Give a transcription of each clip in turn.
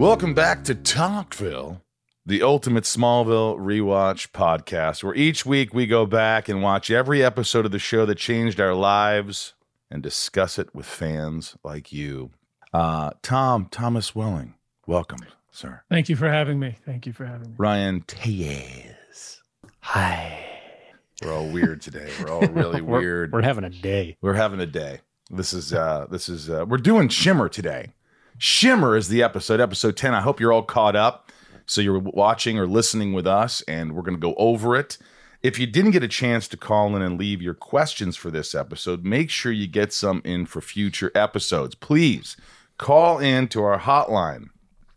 Welcome back to Talkville, the ultimate Smallville rewatch podcast, where each week we go back and watch every episode of the show that changed our lives and discuss it with fans like you. Uh, Tom Thomas Welling, welcome, sir. Thank you for having me. Thank you for having me. Ryan Tellez. Hi. We're all weird today. We're all really We're- weird. We're having a day. We're having a day. This is uh this is uh we're doing Shimmer today. Shimmer is the episode, episode 10. I hope you're all caught up. So you're watching or listening with us and we're going to go over it. If you didn't get a chance to call in and leave your questions for this episode, make sure you get some in for future episodes. Please call in to our hotline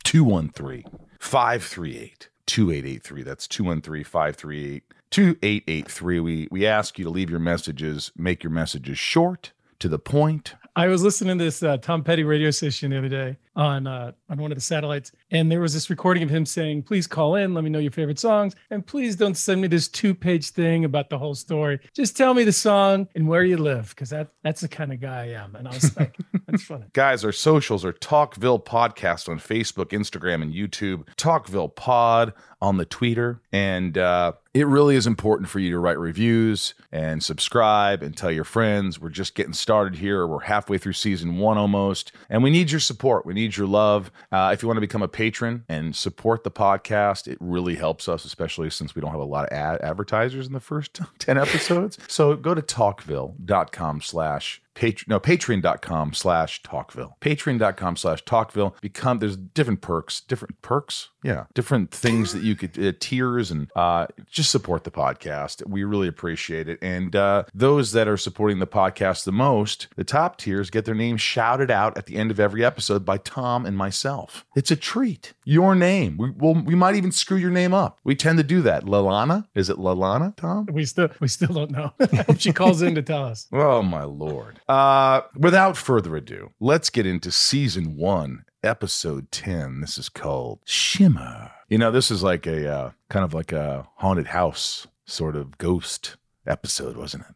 213 538 2883. That's 213 538 2883. We we ask you to leave your messages, make your messages short, to the point. I was listening to this uh, Tom Petty radio station the other day on uh, on one of the satellites, and there was this recording of him saying, "Please call in, let me know your favorite songs, and please don't send me this two page thing about the whole story. Just tell me the song and where you live, because that that's the kind of guy I am." And I was like, "That's funny." Guys, our socials are Talkville Podcast on Facebook, Instagram, and YouTube. Talkville Pod on the Twitter. And uh, it really is important for you to write reviews and subscribe and tell your friends. We're just getting started here. We're halfway through season one almost. And we need your support. We need your love. Uh, if you want to become a patron and support the podcast, it really helps us, especially since we don't have a lot of ad- advertisers in the first 10 episodes. So go to talkville.com slash Patreon, no, patreon.com slash talkville. Patreon.com slash talkville. Become, there's different perks, different perks. Yeah. Different things that you could, uh, tiers and uh, just support the podcast. We really appreciate it. And uh, those that are supporting the podcast the most, the top tiers get their names shouted out at the end of every episode by Tom and myself. It's a treat. Your name. We, will we might even screw your name up. We tend to do that. Lalana? Is it Lalana, Tom? We still we still don't know. I hope she calls in to tell us. Oh my lord. Uh without further ado, let's get into season 1, episode 10. This is called Shimmer. You know, this is like a uh, kind of like a haunted house sort of ghost episode, wasn't it?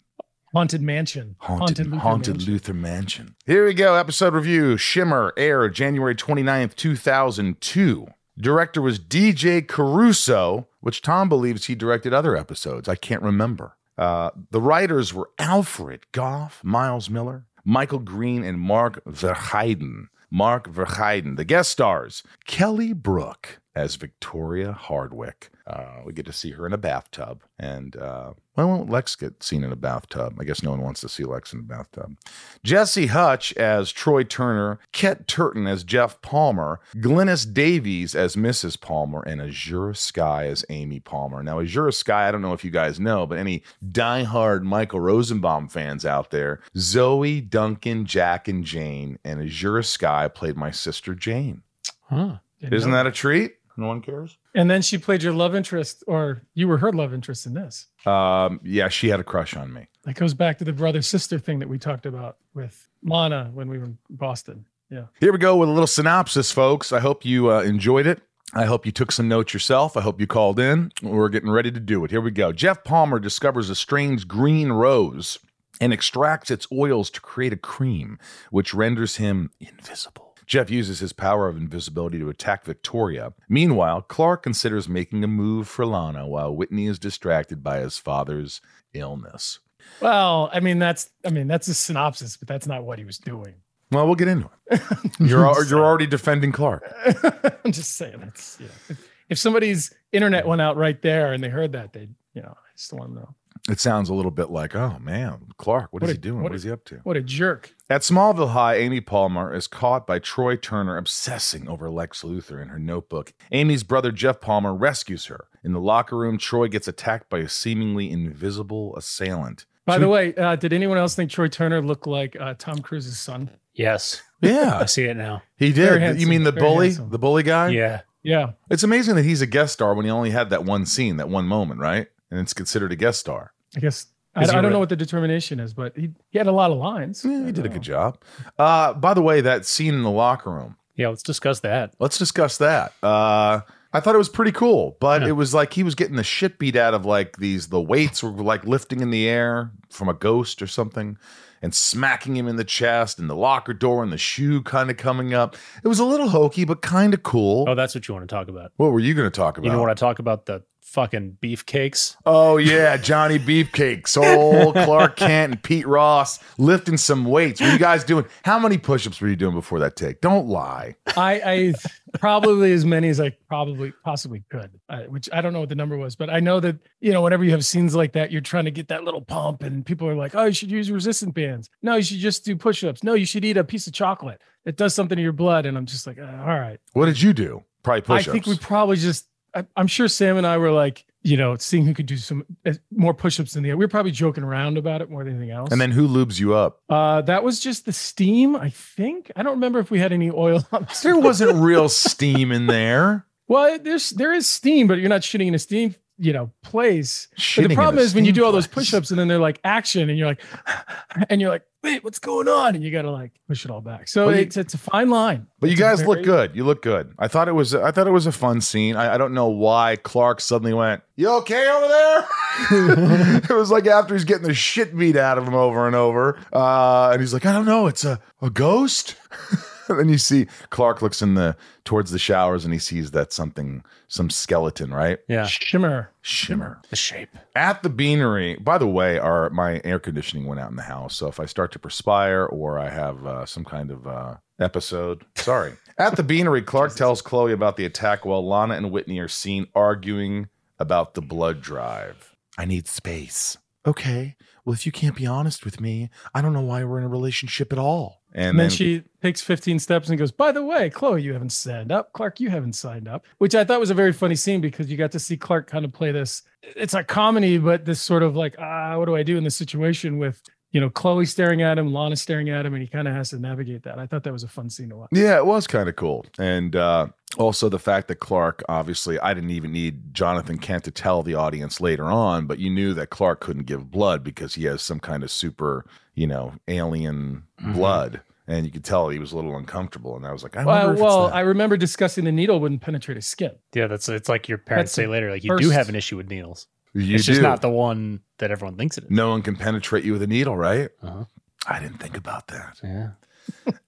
Haunted Mansion. Haunted, Luthor haunted Mansion. Luthor Mansion. Here we go. Episode review Shimmer air January 29th, 2002. Director was DJ Caruso, which Tom believes he directed other episodes. I can't remember. Uh, the writers were Alfred Gough, Miles Millar, Michael Green, and Mark Verheiden. Mark Verheiden. The guest stars Kelly Brook as Victoria Hardwick. Uh, we get to see her in a bathtub. And, uh, well, won't Lex get seen in a bathtub? I guess no one wants to see Lex in a bathtub. Jesse Hutch as Troy Turner, Kett Turton as Jeff Palmer, Glynis Davies as Mrs. Palmer, and Azura Skye as Amy Palmer. Now, Azura Skye, I don't know if you guys know, but any diehard Michael Rosenbaum fans out there, Zoe, Duncan, Jack, and Jane, and Azura Skye played my sister Jane. Huh. Isn't that a treat? No one cares? And then she played your love interest, or you were her love interest in this. Um, yeah, she had a crush on me. That goes back to the brother sister thing that we talked about with Lana when we were in Boston. Yeah. Here we go with a little synopsis, folks. I hope you uh, enjoyed it. I hope you took some notes yourself. I hope you called in. We're getting ready to do it. Here we go. Jeff Palmer discovers a strange green rose and extracts its oils to create a cream, which renders him invisible. Jeff uses his power of invisibility to attack Victoria. Meanwhile, Clark considers making a move for Lana while Whitney is distracted by his father's illness. Well, I mean that's I mean that's a synopsis, but that's not what he was doing. Well, we'll get into it. You're, you're already defending Clark. I'm just saying that's yeah. If, if somebody's internet went out right there and they heard that, they'd you know, I just want to know. It sounds a little bit like, oh man, Clark, what is a- he doing? what what a- he up to? What a jerk. At Smallville High, Amy Palmer is caught by Troy Turner obsessing over Lex Luthor in her notebook. Amy's brother Jeff Palmer rescues her. In the locker room, Troy gets attacked by a seemingly invisible assailant. By Should the we- way, uh, did anyone else think Troy Turner looked like uh, Tom Cruise's son? Yes. yeah, I see it now. he did. handsome, You mean the bully, handsome. the bully guy? Yeah. Yeah. It's amazing that he's a guest star when he only had that one scene, that one moment, right? And it's considered a guest star. I guess I, I don't re- know what the determination is, but he, he had a lot of lines. Yeah, he I did a good job. Uh, by the way, that scene in the locker room. Yeah. Let's discuss that. Let's discuss that. Uh, I thought it was pretty cool, but Yeah. it was like he was getting the shit beat out of like these. The weights were like lifting in the air from a ghost or something, and smacking him in the chest, and the locker door and the shoe kind of coming up. It was a little hokey, but kind of cool. Oh, that's what you want to talk about. what were you going to talk about? You don't want to talk about the fucking beefcakes? Oh yeah, Johnny Beefcake, Soul, Clark Kent, and Pete Ross lifting some weights. What are you guys doing? How many push-ups were you doing before that take? Don't lie. I, I probably as many as I probably possibly could, uh, which I don't know what the number was, but I know that you know whenever you have scenes like that, you're trying to get that little pump, and people are like, "Oh, you should use resistant bands." No, you should just do push-ups. No, you should eat a piece of chocolate. It does something to your blood, and I'm just like, uh, all right. What did you do? Probably push-ups. I think we probably just. I, I'm sure Sam and I were like, you know, seeing who could do some uh, more push-ups than the other. We were probably joking around about it more than anything else. and then who lubes you up? uh, that was just the steam, I think. I don't remember if we had any oil on the There wasn't real steam in there. Well, there's there is steam, but you're not shitting in a steam, you know, place. But the problem is when you do all those push-ups and then they're like action, and you're like, and you're like, wait, what's going on? And you got to like push it all back. So you- it's it's a fine line. But you It's a guys look good. You look good. I thought it was. I thought it was a fun scene. I, I don't know why Clark suddenly went, "You okay over there?" it was like after he's getting the shit beat out of him over and over, uh, and he's like, "I don't know. It's a a ghost." and then you see Clark looks in the towards the showers and he sees that something, some skeleton, right? Yeah. Shimmer. Shimmer. The shape. At the beanery, by the way, our my air conditioning went out in the house. So if I start to perspire or I have uh, some kind of uh, episode, sorry. At the beanery, Clark tells Chloe about the attack while Lana and Whitney are seen arguing about the blood drive. I need space. Okay. Well, if you can't be honest with me, I don't know why we're in a relationship at all. And, And then she takes 15 steps and goes, By the way, Chloe, you haven't signed up. Clark, you haven't signed up, which I thought was a very funny scene because you got to see Clark kind of play this. It's a comedy, but this sort of like, ah, what do I do in this situation with, you know, Chloe staring at him, Lana staring at him, and he kind of has to navigate that. I thought that was a fun scene to watch. Yeah, it was kind of cool. And uh, also the fact that Clark, obviously, I didn't even need Jonathan Kent to tell the audience later on, but you knew that Clark couldn't give blood because he has some kind of super, you know, alien Mm-hmm. blood. And you could tell he was a little uncomfortable. And I was like, I Well, if well it's I remember discussing the needle wouldn't penetrate his skin. Yeah, that's it's like your parents That's say later, like you first- do have an issue with needles. you it's just not the one that everyone thinks it is. no one can penetrate you with a needle, right? Uh-huh. I didn't think about that. Yeah.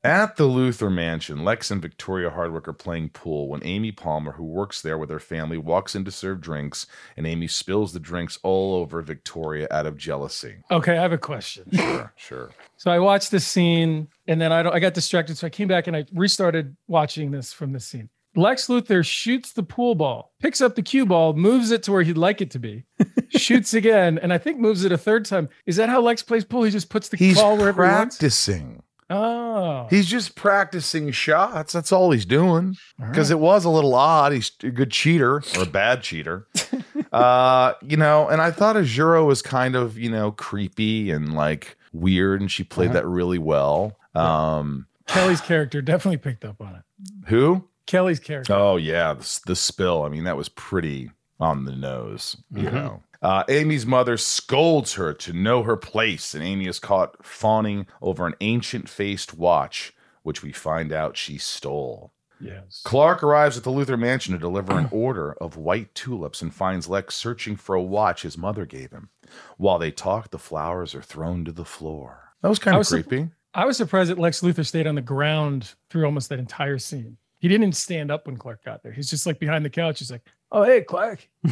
At the Luthor mansion, Lex and Victoria Hardwick are playing pool when Amy Palmer, who works there with her family, walks in to serve drinks, and Amy spills the drinks all over Victoria out of jealousy. Okay, I have a question. Sure, sure. So I watched this scene and then I don't, I got distracted. So I came back and I restarted watching this from this scene. Lex Luthor shoots the pool ball, picks up the cue ball, moves it to where he'd like it to be, shoots again, and I think moves it a third time. Is that how Lex plays pool? He just puts the He's ball wherever he wants? He's practicing. Oh. Oh. He's just practicing shots. That's all he's doing. Because right. it was a little odd. He's a good cheater or a bad cheater. uh, you know, and I thought Azura was kind of, you know, creepy and like weird, and she played Uh-huh. that really well. Um, Kelly's character definitely picked up on it. who? Kelly's character. Oh yeah, the, the spill. I mean, that was pretty on the nose. You Mhm. know, uh, Amy's mother scolds her to know her place, and Amy is caught fawning over an ancient-faced watch, which we find out she stole. Yes. Clark arrives at the Luthor mansion to deliver an order of white tulips and finds Lex searching for a watch his mother gave him. While they talk, the flowers are thrown to the floor. That was kind I of was sup- creepy. I was surprised that Lex Luthor stayed on the ground through almost that entire scene. He didn't stand up when Clark got there. He's just like behind the couch. He's like, "Oh, hey, Clark."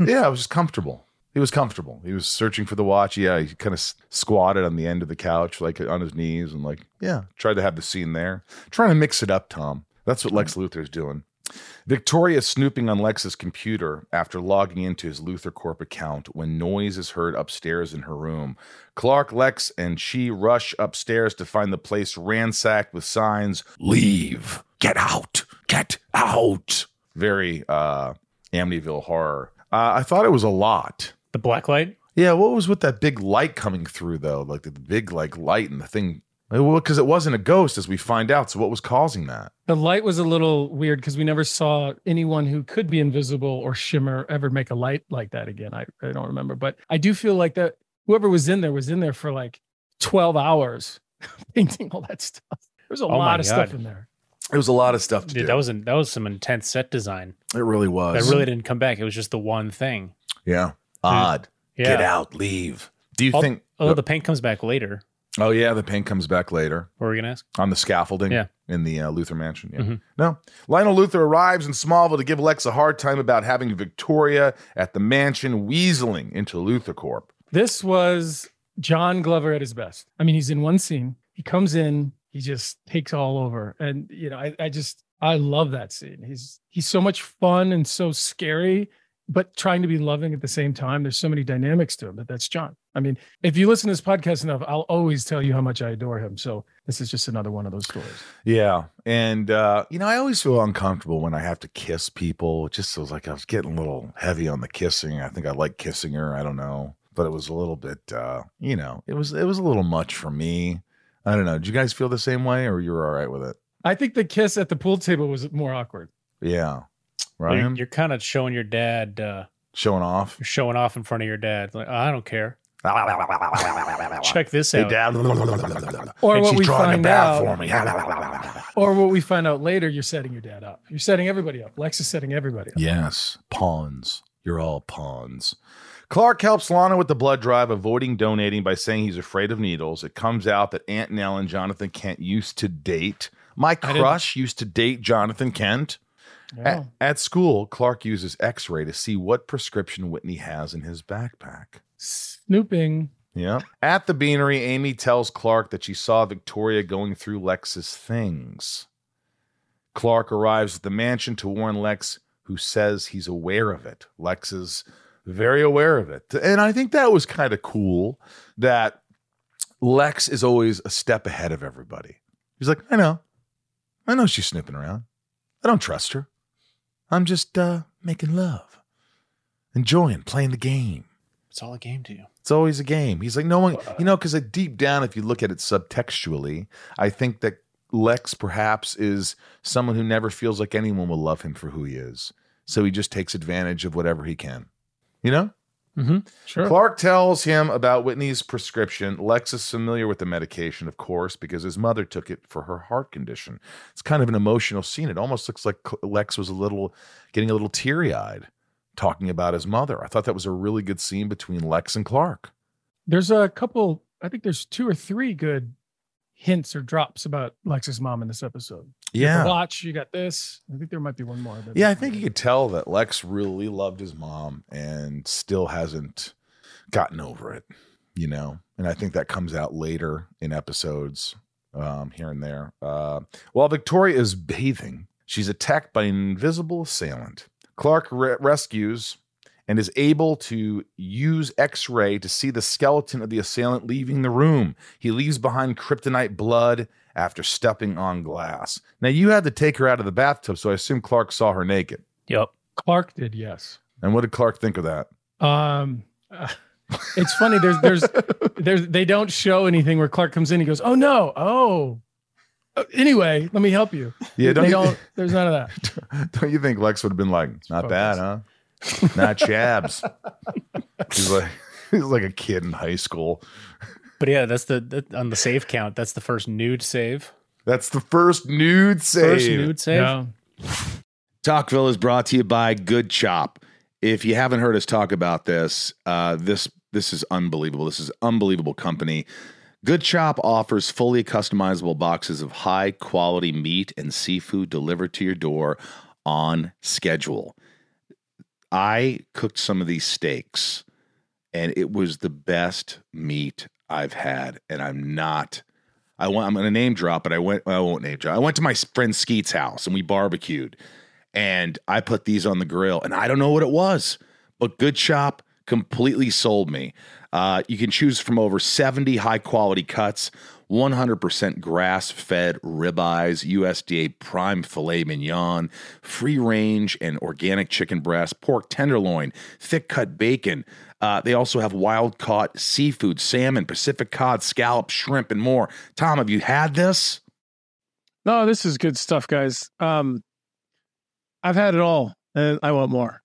yeah, it was just comfortable. He was comfortable. He was searching for the watch. Yeah, he kind of squatted on the end of the couch, like on his knees, and like, yeah, tried to have the scene there. Trying to mix it up, Tom. That's what Lex Luthor's doing. Victoria is snooping on Lex's computer after logging into his Luthor Corp account when noise is heard upstairs in her room. Clark, Lex, and she rush upstairs to find the place ransacked with signs Leave, get out, get out. Very uh, Amityville horror. Uh, I thought it was a lot. The black light. Yeah, what was with that big light coming through though? Like the big like light and the thing because it wasn't a ghost as we find out. So what was causing that? The light was a little weird because we never saw anyone who could be invisible or shimmer ever make a light like that again. I, I don't remember, but I do feel like that whoever was in there was in there for like 12 hours painting all that stuff. There's a Oh lot of God. stuff in there. It was a lot of stuff to Dude, do. that was that was some intense set design. it really was. That really didn't come back. It was just the one thing. yeah. Odd. Yeah. Get out. Leave. Do you Al- think? Oh, the paint comes back later. oh yeah, the paint comes back later What were we gonna ask? on the scaffolding. Yeah. In the uh, Luthor mansion. Yeah. Mhm. No. Lionel Luthor arrives in Smallville to give Lex a hard time about having Victoria at the mansion weaseling into Luthor Corp. This was John Glover at his best. I mean, he's in one scene. He comes in, he just takes all over. And you know, I, I just I love that scene. He's he's so much fun and so scary, but trying to be loving at the same time. There's so many dynamics to him, but that's John. I mean, if you listen to this podcast enough, I'll always tell you how much I adore him. So this is just another one of those stories. Yeah. And, uh, you know, I always feel uncomfortable when I have to kiss people. It just feels like I was getting a little heavy on the kissing. I think I like kissing her. I don't know. But it was a little bit, uh, you know, it was, it was a little much for me. I don't know. Did you guys feel the same way or you were all right with it? I think the kiss at the pool table was more awkward. Yeah. You're, you're kind of showing your dad. Uh, showing off. showing off in front of your dad. Like I don't care. Check this Hey, out. Dad. Or And what she's we drawing a find bath out, for me. or what we find out later, you're setting your dad up. You're setting everybody up. Lex is setting everybody up. Yes, pawns. You're all pawns. Clark helps Lana with the blood drive, avoiding donating by saying he's afraid of needles. It comes out that Aunt Nell and Jonathan Kent used to date. My crush used to date Jonathan Kent. Yeah. At, at school, Clark uses x ray to see what prescription Whitney has in his backpack. Snooping. Yeah. At the beanery, Amy tells Clark that she saw Victoria going through Lex's things. Clark arrives at the mansion to warn Lex, who says he's aware of it. Lex is very aware of it. And I think that was kind of cool that Lex is always a step ahead of everybody. He's like, I know. I know she's snooping around. I don't trust her. I'm just uh, making love, enjoying playing the game. It's all a game to you. It's always a game. He's like, no one, you know, because deep down, if you look at it subtextually, I think that Lex perhaps is someone who never feels like anyone will love him for who he is. So he just takes advantage of whatever he can. You know? Mm-hmm. Sure. Clark tells him about Whitney's prescription. Lex is familiar with the medication, of course, because his mother took it for her heart condition. It's kind of an emotional scene. It almost looks like Lex was a little getting a little teary eyed talking about his mother. I thought that was a really good scene between Lex and Clark. There's a couple, I think there's two or three good hints or drops about Lex's mom in this episode. You got watch, you got this. I think there might be one more. but- Yeah, I think you could tell that Lex really loved his mom and still hasn't gotten over it, you know. And I think that comes out later in episodes um, here and there. Uh, while Victoria is bathing, she's attacked by an invisible assailant. Clark re- rescues and is able to use X ray to see the skeleton of the assailant leaving the room. He leaves behind kryptonite blood after stepping on glass. Now, you had to take her out of the bathtub, so I assume Clark saw her naked. Yep. Clark did, yes. And what did Clark think of that? Um, uh, it's funny. There's, there's, there's, they don't show anything where Clark comes in. He goes, "Oh no, oh." Uh, Anyway, let me help you. Yeah, don't you, don't. There's none of that. don't you think Lex would have been like, not bad, huh? Not chabs. he's like he's like a kid in high school. But yeah, that's the that, on the save count. That's the first nude save. That's the first nude save. First nude save. No. Talkville is brought to you by Good Chop. If you haven't heard us talk about this, uh, this this is unbelievable. This is unbelievable company. Good Chop offers fully customizable boxes of high quality meat and seafood delivered to your door on schedule. I cooked some of these steaks and it was the best meat I've had. And I'm not, I want. I'm to name drop, but I went, I won't name drop. I went to my friend Skeet's house and we barbecued and I put these on the grill, and I don't know what it was, but Good Chop completely sold me. Uh, you can choose from over 70 high quality cuts, 100% grass fed ribeyes, USDA prime filet mignon, free range and organic chicken breast, pork tenderloin, thick cut bacon. Uh, they also have wild caught seafood, salmon, Pacific cod, scallop, shrimp, and more. Tom, have you had this? No, this is good stuff, guys. Um, I've had it all, and I want more.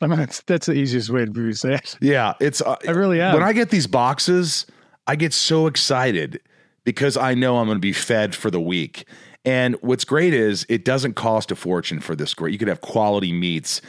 I mean, that's, that's the easiest way to say it. Yeah, it's. Uh, I really am. When I get these boxes, I get so excited because I know I'm going to be fed for the week. And what's great is it doesn't cost a fortune for this great. You could have quality meats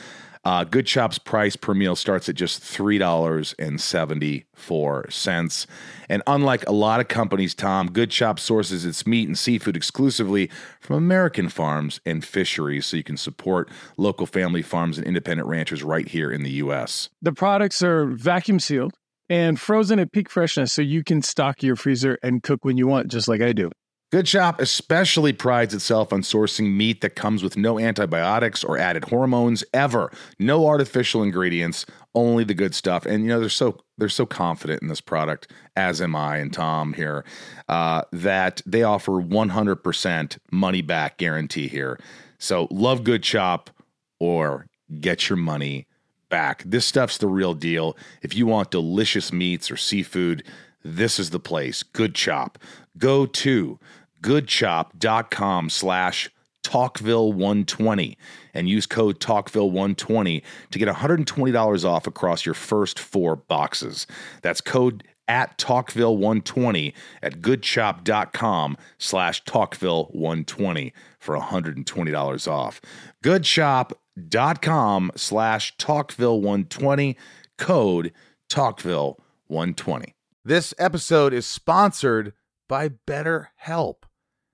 uh, Good Chop's price per meal starts at just $3.74. And unlike a lot of companies, Tom, Good Chop sources its meat and seafood exclusively from American farms and fisheries so you can support local family farms and independent ranchers right here in the U.S. The products are vacuum sealed and frozen at peak freshness so you can stock your freezer and cook when you want, just like I do. Good Chop especially prides itself on sourcing meat that comes with no antibiotics or added hormones ever. No artificial ingredients, only the good stuff. And you know they're so they're so confident in this product, as am I and Tom here, uh, that they offer 100% money back guarantee here. So love Good Chop or get your money back. This stuff's the real deal. If you want delicious meats or seafood, this is the place. Good Chop. Go to goodchop.com slash Talkville120 and use code Talkville120 to get $120 off across your first four boxes. That's code at Talkville120 at goodchop.com slash Talkville120 for $120 off. Goodchop.com slash Talkville120, code Talkville120. This episode is sponsored by BetterHelp.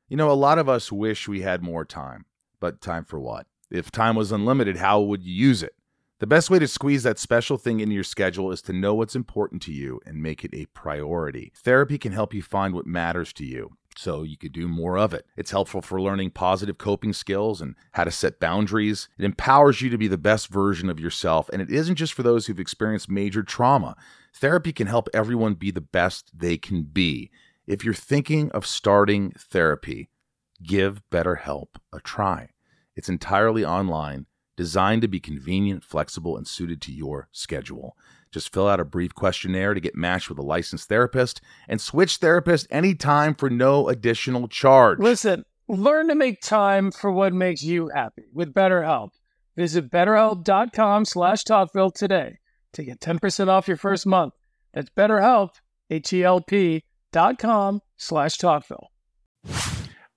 You know, a lot of us wish we had more time, but time for what? If time was unlimited, how would you use it? The best way to squeeze that special thing into your schedule is to know what's important to you and make it a priority. Therapy can help you find what matters to you so you could do more of it. It's helpful for learning positive coping skills and how to set boundaries. It empowers you to be the best version of yourself, and it isn't just for those who've experienced major trauma. Therapy can help everyone be the best they can be. If you're thinking of starting therapy, give BetterHelp a try. It's entirely online, designed to be convenient, flexible, and suited to your schedule. Just fill out a brief questionnaire to get matched with a licensed therapist and switch therapist anytime for no additional charge. Listen, learn to make time for what makes you happy with BetterHelp. Visit betterhelp.com slash today to get 10% off your first month. That's BetterHelp, H-E-L-P dot com slash talkville.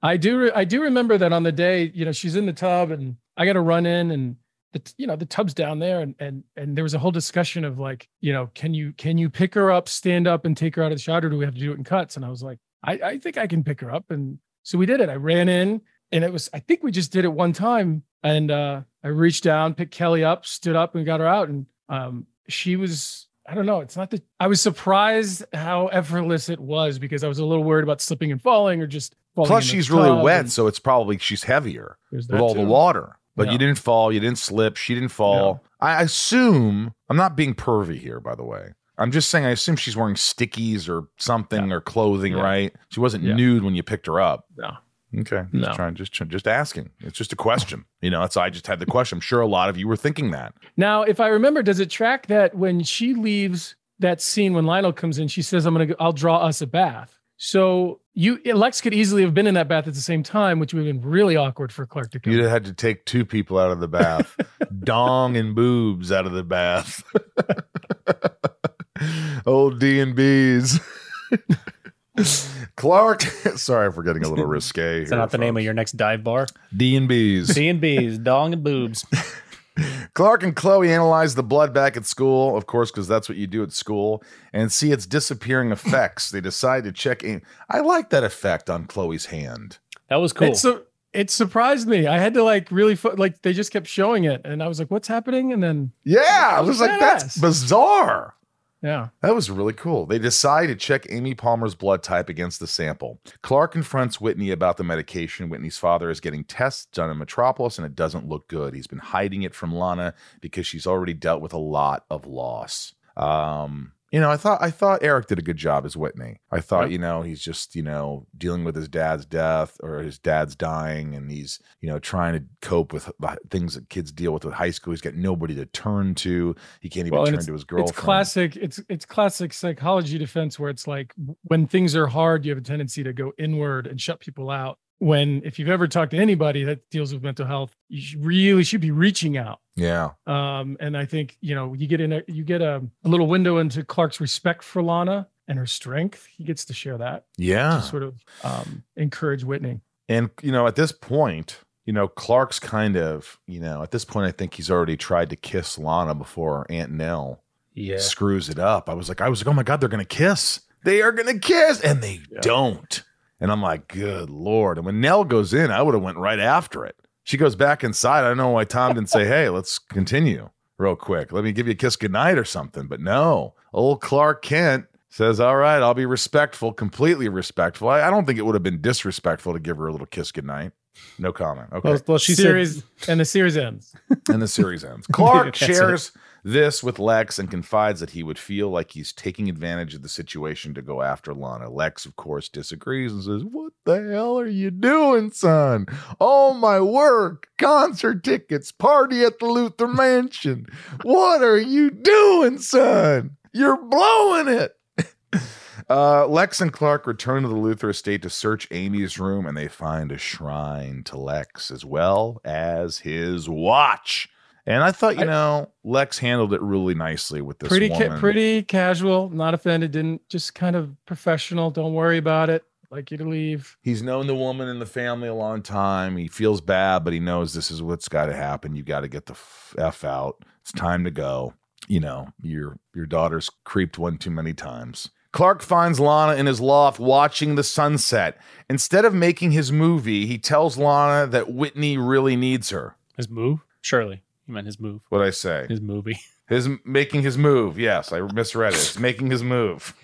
I do. Re- I do remember that on the day, you know, she's in the tub and I got to run in and the, you know, the tub's down there and, and, and there was a whole discussion of like, you know, can you, can you pick her up, stand up and take her out of the shower? Or do we have to do it in cuts? And I was like, I, I think I can pick her up. And so we did it. I ran in and it was, I think we just did it one time. And uh, I reached down, picked Kelly up, stood up and got her out. And um, she was I don't know. It's not that I was surprised how effortless it was because I was a little worried about slipping and falling or just falling. Plus, she's really wet, so it's probably she's heavier with all too. the water. But yeah. you didn't fall, you didn't slip, she didn't fall. I assume I'm not being pervy here, by the way. I'm just saying I assume she's wearing stickies or something yeah. or clothing, yeah. right? She wasn't nude when you picked her up. No. Okay. Just no. trying, just just asking. It's just a question. You know, that's I just had the question. I'm sure a lot of you were thinking that. Now, if I remember, does it track that when she leaves that scene when Lionel comes in, she says, "I'm gonna, I'll draw us a bath." So you, Lex could easily have been in that bath at the same time, which would have been really awkward for Clark to come. You'd have had to take two people out of the bath, dong and boobs out of the bath. Old D and B's. Clark, sorry for getting a little risque. Is that not the folks. name of your next dive bar? D and B's. D and B's, dong and boobs. Clark and Chloe analyze the blood back at school, of course, because that's what you do at school, and see its disappearing effects. they decide to check in. I like that effect on Chloe's hand. That was cool. It's a, it surprised me. I had to like really fo- like they just kept showing it, and I was like, "What's happening?" And then yeah, I was like, "That's bizarre." Yeah. That was really cool. They decide to check Amy Palmer's blood type against the sample. Clark confronts Whitney about the medication. Whitney's father is getting tests done in Metropolis, and it doesn't look good. He's been hiding it from Lana because she's already dealt with a lot of loss. Um, you know, I thought I thought Eric did a good job as Whitney. I thought, Yep. you know, he's just, you know, dealing with his dad's death or his dad's dying, and he's, you know, trying to cope with the things that kids deal with with high school. He's got nobody to turn to. He can't even Well, turn to his girlfriend. It's classic. It's it's classic psychology defense where it's like when things are hard, you have a tendency to go inward and shut people out. When if you've ever talked to anybody that deals with mental health, you should really should be reaching out. Yeah. Um, and I think you know you get in a you get a, a little window into Clark's respect for Lana and her strength. He gets to share that Yeah. to sort of um, encourage Whitney. And you know, at this point, you know, Clark's kind of, you know, at this point, I think he's already tried to kiss Lana before Aunt Nell Yeah. screws it up. I was like, I was like, oh my god, they're gonna kiss. They are gonna kiss, and they Yeah. don't. And I'm like, good lord. And when Nell goes in, I would have went right after it. She goes back inside. I don't know why Tom didn't say, hey, let's continue real quick. Let me give you a kiss goodnight or something. But no, old Clark Kent says, all right, I'll be respectful, completely respectful. I, I don't think it would have been disrespectful to give her a little kiss goodnight. No comment. Okay. Well, well, she series said and the series ends. and the series ends. Clark shares. it. This with Lex and confides that he would feel like he's taking advantage of the situation to go after Lana. Lex, of course, disagrees and says, What the hell are you doing, son? All my work, concert tickets, party at the Luthor Mansion. What are you doing, son? You're blowing it. Uh, Lex and Clark return to the Luthor estate to search Amy's room, and they find a shrine to Lex as well as his watch. And I thought, you I- know, Lex handled it really nicely with this pretty woman. ca- pretty casual, not offended, didn't just kind of professional. Don't worry about it. Like you to leave. He's known the woman in the family a long time. He feels bad, but he knows this is what's got to happen. You got to get the f-, f out. It's time to go. You know, your your daughter's creeped one too many times. Clark finds Lana in his loft watching the sunset. Instead of making his movie, he tells Lana that Whitney really needs her. his move. Surely you meant his move. What I say? His movie. His making his move. Yes, I misread it. It's making his move.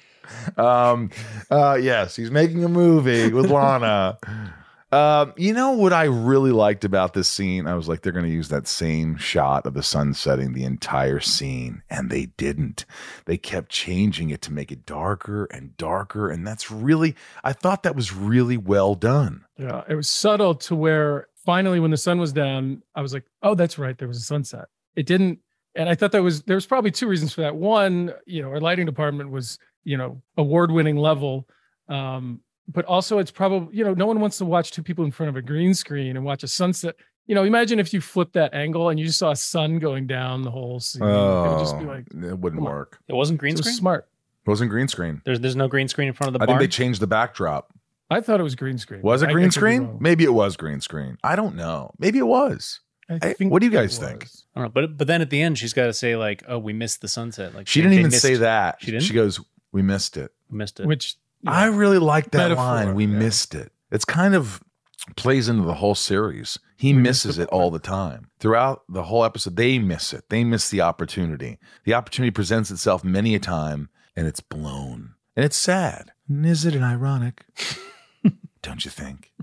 Um, uh, yes, he's making a movie with Lana. Um, you know what I really liked about this scene? I was like, they're going to use that same shot of the sun setting the entire scene, and they didn't. They kept changing it to make it darker and darker, and that's really, I thought that was really well done. Yeah, it was subtle to where finally, when the sun was down, I was like, "Oh, that's right, there was a sunset." It didn't, and I thought that was there was probably two reasons for that. One, you know, our lighting department was you know award-winning level, um, but also it's probably you know no one wants to watch two people in front of a green screen and watch a sunset. You know, imagine if you flipped that angle and you just saw a sun going down the whole scene. it would just be like it wouldn't come on. work. It wasn't green it was screen. smart. It wasn't green screen. There's there's no green screen in front of the bar. I barn. think they changed the backdrop. I thought it was green screen. Was it I- I green screen? wrong. Maybe it was green screen. I don't know. Maybe it was. I Hey, think what do you guys think? I don't know, but but then at the end she's got to say like, "Oh, we missed the sunset." Like She they- didn't even missed- say that. She didn't? She goes, "We missed it." Missed it. Which you I really like that Metaphor, line. We yeah. missed it. It's kind of plays into the whole series. He We misses it all the time. Throughout the whole episode, they miss it. They miss the opportunity. The opportunity presents itself many a time and it's blown. And it's sad. And is it ironic? Don't you think?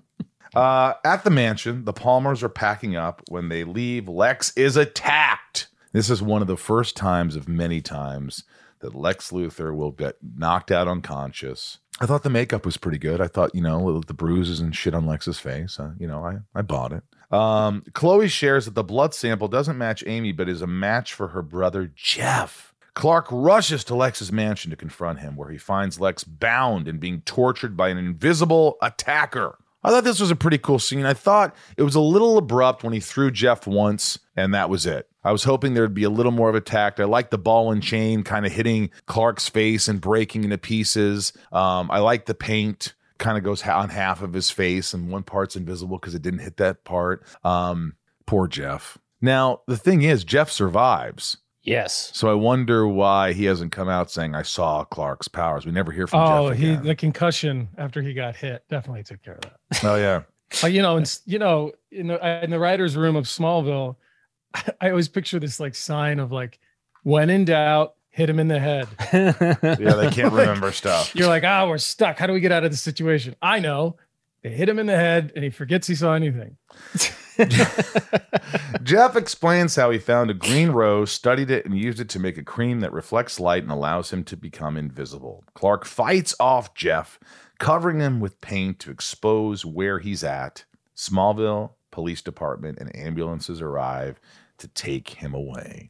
Uh, at the mansion, the Palmers are packing up. When they leave, Lex is attacked. This is one of the first times of many times that Lex Luthor will get knocked out unconscious. I thought the makeup was pretty good. I thought, you know, the bruises and shit on Lex's face. Uh, you know, I, I bought it. Um, Chloe shares that the blood sample doesn't match Amy, but is a match for her brother Jeff. Clark rushes to Lex's mansion to confront him, where he finds Lex bound and being tortured by an invisible attacker. I thought this was a pretty cool scene. I thought it was a little abrupt when he threw Jeff once, and that was it. I was hoping there'd be a little more of a tact. I like the ball and chain kind of hitting Clark's face and breaking into pieces. Um, I like the paint kind of goes on half of his face, and one part's invisible because it didn't hit that part. Um, poor Jeff. Now, the thing is, Jeff survives. Yes. So I wonder why he hasn't come out saying, I saw Clark's powers. We never hear from Oh, Jeff. he again. the concussion after he got hit definitely took care of that. oh, yeah. Uh, you know, and you know, in the in the writers' room of Smallville, I always picture this like sign of like, when in doubt, hit him in the head. Yeah, they can't remember stuff. You're like, ah, we're stuck. How do we get out of this situation? I know. They hit him in the head and he forgets he saw anything. Jeff explains how he found a green rose, studied it, and used it to make a cream that reflects light and allows him to become invisible. Clark fights off Jeff, covering him with paint to expose where he's at. Smallville Police Department and ambulances arrive to take him away.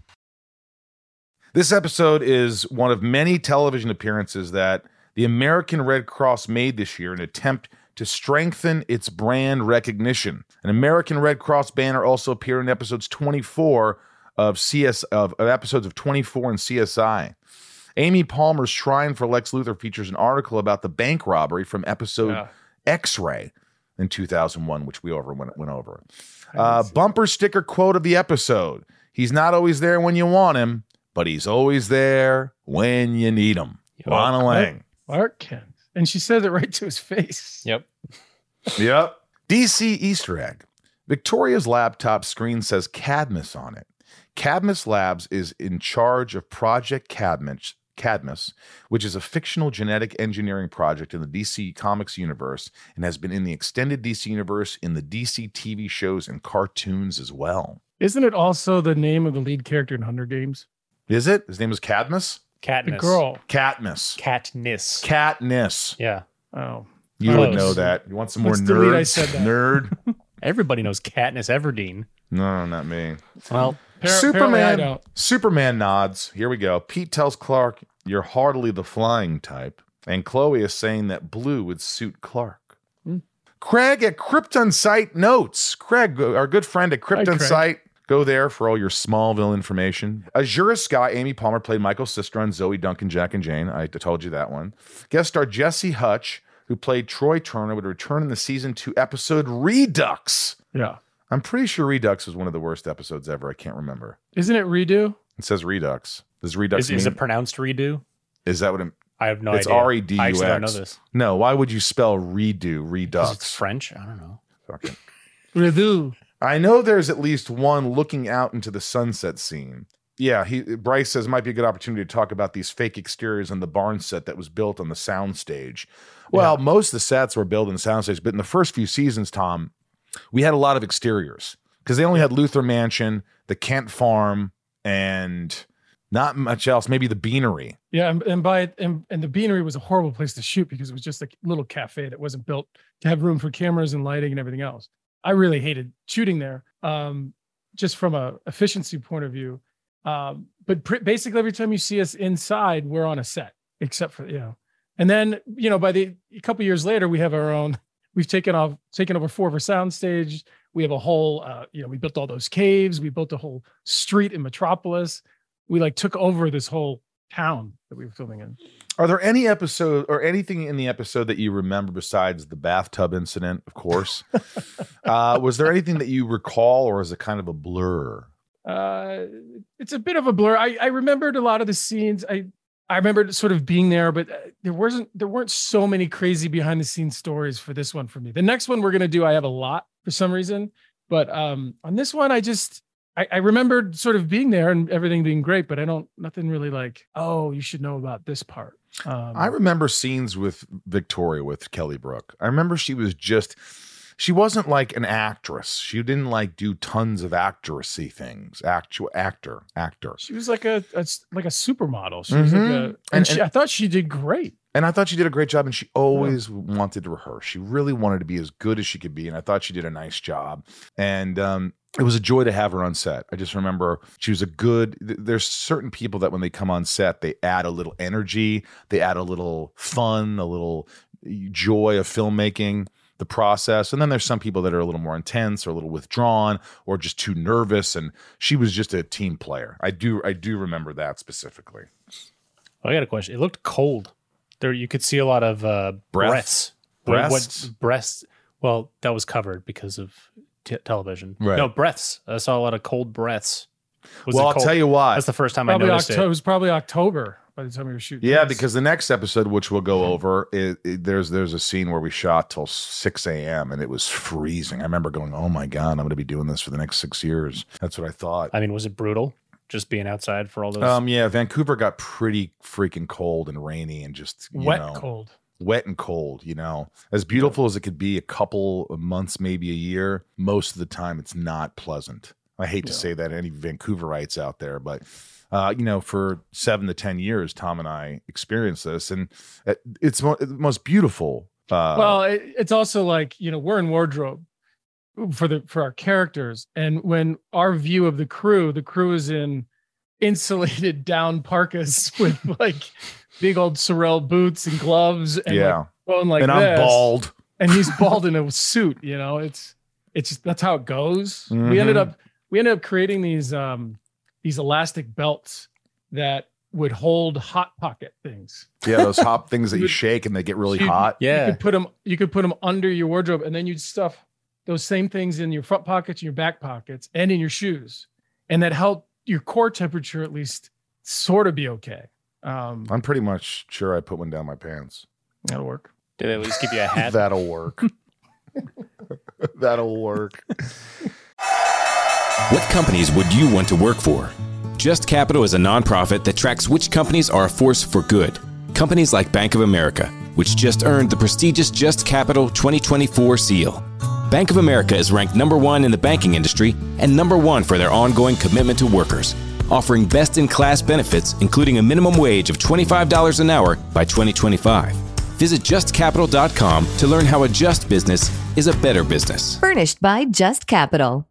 This episode is one of many television appearances that the American Red Cross made this year in an attempt to strengthen its brand recognition. An American Red Cross banner also appeared in episodes 24 of CS of, of episodes of 24 and CSI. Amy Palmer's Shrine for Lex Luthor features an article about the bank robbery from episode Yeah. X-Ray in 2001, which we over went, went over. Uh, bumper sticker quote of the episode: "He's not always there when you want him, but he's always there when you need him." Lana Lang. Clark Kent. And she said it right to his face. Yep. Yep. DC Easter egg. Victoria's laptop screen says Cadmus on it. Cadmus Labs is in charge of Project Cadmus, Cadmus, which is a fictional genetic engineering project in the DC Comics universe and has been in the extended DC universe in the DC TV shows and cartoons as well. Isn't it also the name of the lead character in Hunger Games? Is it? His name is Cadmus? The Katniss. girl. Katniss. Katniss. Katniss. yeah. Oh. You would know that. You want some more Let's delete I said that. Nerd? Everybody knows Katniss Everdeen. No, not me. Well, Appar- I Superman. don't. Superman nods. Here we go. Pete tells Clark, "You're hardly the flying type," and Chloe is saying that blue would suit Clark. Hmm. Craig at Krypton Site notes. Craig, our good friend at Krypton Craig. Site. Go there for all your Smallville information. Azura Skye, Amy Palmer played Michael Sister on Zoe Duncan, Jack and Jane. I told you that one. Guest star Jesse Hutch, who played Troy Turner, would return in the season two episode Redux. Yeah. I'm pretty sure Redux was one of the worst episodes ever. I can't remember. Isn't it redo? It says Redux. Does Redux is, mean? is it pronounced redo? is that what it? I have no it's idea. R E D I U actually don't know this. No, why would you spell redo Redux? It's French. I don't know. Fucking- Redo. I know there's at least one looking out into the sunset scene. Yeah, he Bryce says it might be a good opportunity to talk about these fake exteriors on the barn set that was built on the soundstage. Well, most of the sets were built in the soundstage, but in the first few seasons, Tom, we had a lot of exteriors because they only had Luthor Mansion, the Kent Farm, and not much else. Maybe the Beanery. Yeah, and, and by and, and the beanery was a horrible place to shoot because it was just a little cafe that wasn't built to have room for cameras and lighting and everything else. I really hated shooting there, um, just from a efficiency point of view. Um, but pr- basically, every time you see us inside, we're on a set, except for you know. And then you know, by the a couple years later, we have our own. We've taken off, taken over four of our soundstage. We have a whole, uh, you know, we built all those caves. We built a whole street in Metropolis. We like took over this whole town that we were filming in. Are there any episode or anything in the episode that you remember besides the bathtub incident? Of course. uh, was there anything that you recall, or is it kind of a blur? uh, it's a bit of a blur. I, I remembered a lot of the scenes. I I remember sort of being there, but uh, there wasn't there weren't so many crazy behind the scenes stories for this one for me. The next one we're gonna do, I have a lot for some reason, but um, on this one, I just I, I remembered sort of being there and everything being great, but I don't nothing really like oh you should know about this part. Um, I remember scenes with Victoria with Kelly Brook. I remember she was just she wasn't like an actress. She didn't like do tons of actressy things. Actual actor, actor. She was like a, a like a supermodel. She was like a, Mhm. and, And- she, and- I thought she did great. And I thought she did a great job, and she always wanted to rehearse. She really wanted to be as good as she could be, and I thought she did a nice job. And um, it was a joy to have her on set. I just remember she was a good. th- There's certain people that when they come on set, they add a little energy, they add a little fun, a little joy of filmmaking. The process, and then there's some people that are a little more intense or a little withdrawn or just too nervous. And she was just a team player. I do, I do remember that specifically. Oh, I got a question. It looked cold. There, you could see a lot of uh, Breath? breaths. Breasts? Breasts? Well, that was covered because of t- television. Right. No breaths. I saw a lot of cold breaths. Was well, it I'll cold? tell you why. That's the first time Probably I noticed October. It it. was probably October by the time we were shooting. Yeah, this. because the next episode, which we'll go over, it, it- there's there's a scene where we shot till six a.m. and it was freezing. I remember going, "Oh my god, I'm going to be doing this for the next six years." That's what I thought. I mean, was it brutal? Just being outside for all those. Um, yeah, Vancouver got pretty freaking cold and rainy and just you wet know, cold. Wet and cold. You know, as beautiful as it could be, a couple of months, maybe a year. Most of the time, it's not pleasant. I hate to Yeah. say that any Vancouverites out there, but uh, you know, for seven to ten years, Tom and I experienced this, and it's mo- the most beautiful. Uh, well, it, it's also like you know we're in wardrobe for the for our characters, and when our view of the crew, the crew is in insulated down parkas with like big old Sorel boots and gloves, and yeah, like going like and I'm bald. and he's bald in a suit. You know, it's it's just, that's how it goes. We Mhm. ended up we ended up creating these um these elastic belts that would hold hot pocket things. Yeah, those hop things that you Would- shake and they get really you- hot. yeah. You could put them you could put them under your wardrobe and then you'd stuff those same things in your front pockets, and your back pockets, and in your shoes. And that helped your core temperature at least sort of be okay. Um I'm pretty much sure I put one down my pants. that'll work. Did they at least give you a hat? That'll work. That'll work. What companies would you want to work for? Just Capital is a nonprofit that tracks which companies are a force for good. Companies like Bank of America, which just earned the prestigious Just Capital 2024 seal. Bank of America is ranked number one in the banking industry and number one for their ongoing commitment to workers, offering best in class benefits, including a minimum wage of $25 an hour by 2025. Visit justcapital.com to learn how a just business is a better business. Furnished by Just Capital.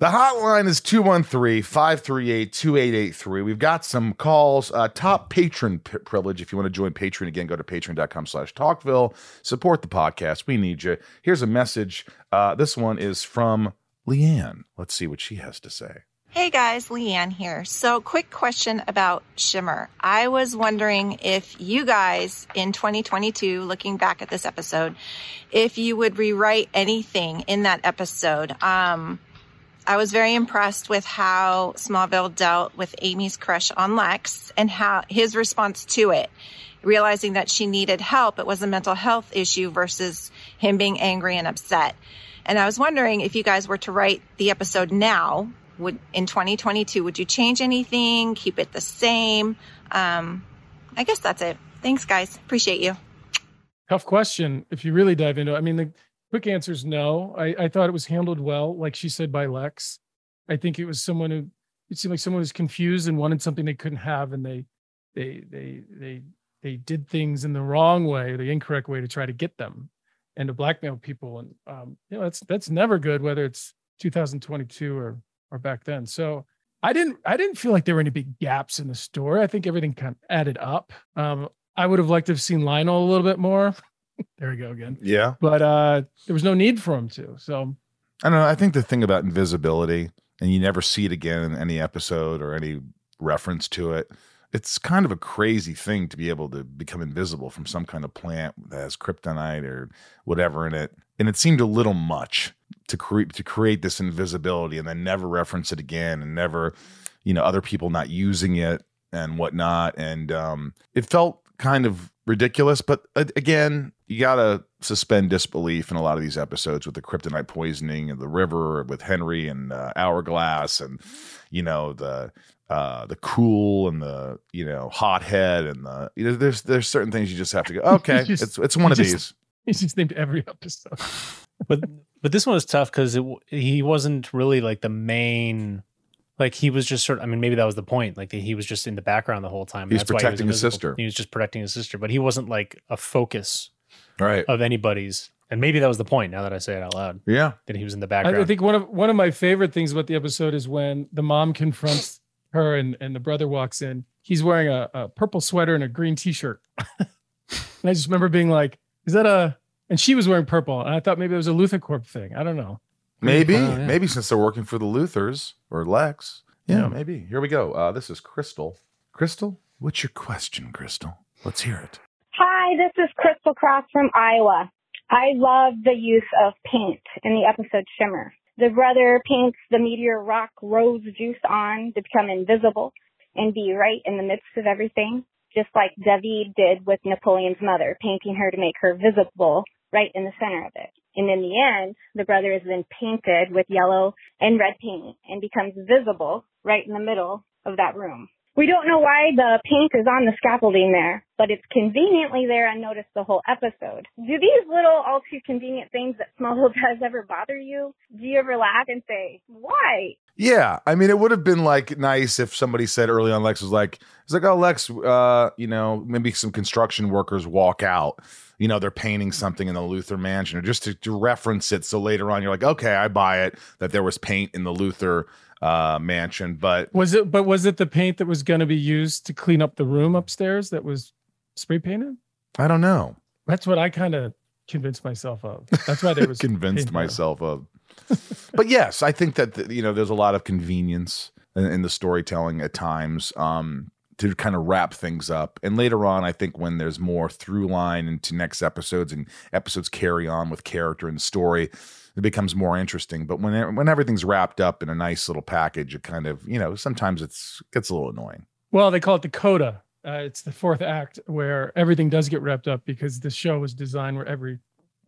The hotline is 213 538 2883. We've got some calls. Uh, top patron p- privilege. If you want to join Patreon again, go to patreon.com slash talkville. Support the podcast. We need you. Here's a message. Uh, this one is from Leanne. Let's see what she has to say. Hey guys, Leanne here. So, quick question about Shimmer. I was wondering if you guys in 2022, looking back at this episode, if you would rewrite anything in that episode. Um, I was very impressed with how Smallville dealt with Amy's crush on Lex and how his response to it, realizing that she needed help. It was a mental health issue versus him being angry and upset. And I was wondering if you guys were to write the episode now, would in 2022, would you change anything? Keep it the same? Um, I guess that's it. Thanks, guys. Appreciate you. Tough question. If you really dive into it, I mean, the quick answer is no. I, I thought it was handled well, like she said by Lex. I think it was someone who it seemed like someone was confused and wanted something they couldn't have, and they they they they they did things in the wrong way, the incorrect way to try to get them and to blackmail people. And um, you know, that's that's never good, whether it's 2022 or or back then. So I didn't I didn't feel like there were any big gaps in the story. I think everything kind of added up. Um, I would have liked to have seen Lionel a little bit more. There we go again. Yeah. But uh, there was no need for him to. So I don't know. I think the thing about invisibility, and you never see it again in any episode or any reference to it. It's kind of a crazy thing to be able to become invisible from some kind of plant that has kryptonite or whatever in it. And it seemed a little much to create to create this invisibility and then never reference it again and never, you know, other people not using it and whatnot. And um, it felt kind of ridiculous. But uh, again, you gotta suspend disbelief in a lot of these episodes with the kryptonite poisoning and the river with Henry and uh, Hourglass and you know the uh, the cool and the you know hothead and the you know, there's there's certain things you just have to go okay Just- it's it's one of just- these he's just named every episode. but but this one was tough because he wasn't really like the main like he was just sort of i mean maybe that was the point like he was just in the background the whole time He was That's why protecting his sister. he was just protecting his sister but he wasn't like a focus right of anybody's and maybe that was the point now that i say it out loud yeah that he was in the I, background I think one of one of my favorite things about the episode is when the mom confronts her and, and the brother walks in. He's wearing a, a purple sweater and a green t-shirt. and I just remember being like, is that a and she was wearing purple. And I thought maybe it was a LuthorCorp thing. I don't know. maybe Oh, yeah. maybe since they're working for the Luthors or Lex yeah, Yeah. maybe here we go uh, this is Crystal Crystal what's your question Crystal let's hear it Hi, this is Crystal Cross from Iowa. I love the use of paint in the episode Shimmer. The brother paints the meteor rock rose juice on to become invisible and be right in the midst of everything, just like David did with Napoleon's mother, painting her to make her visible right in the center of it. And in the end, the brother is then painted with yellow and red paint and becomes visible right in the middle of that room. We don't know why the paint is on the scaffolding there, but it's conveniently there unnoticed the whole episode. Do these little all too convenient things that Smallville does ever bother you? Do you ever laugh and say, why? Yeah, I mean, it would have been like nice if somebody said early on. Lex was like, "It's like, oh, Lex, uh, you know, maybe some construction workers walk out. You know, they're painting something in the Luthor mansion, or just to, to reference it. So later on, you're like, okay, I buy it that there was paint in the Luthor uh, mansion, but Was it but was it the paint that was going to be used to clean up the room upstairs that was spray painted? I don't know. That's what I kind of convinced myself of. That's why there was convinced myself of. but yes, I think that you know there's a lot of convenience in, in the storytelling at times um, to kind of wrap things up. And later on, I think when there's more through line into next episodes and episodes carry on with character and story, it becomes more interesting. But when when everything's wrapped up in a nice little package, it kind of you know sometimes it's gets a little annoying. Well, they call it the coda. Uh, it's the fourth act where everything does get wrapped up because the show was designed where every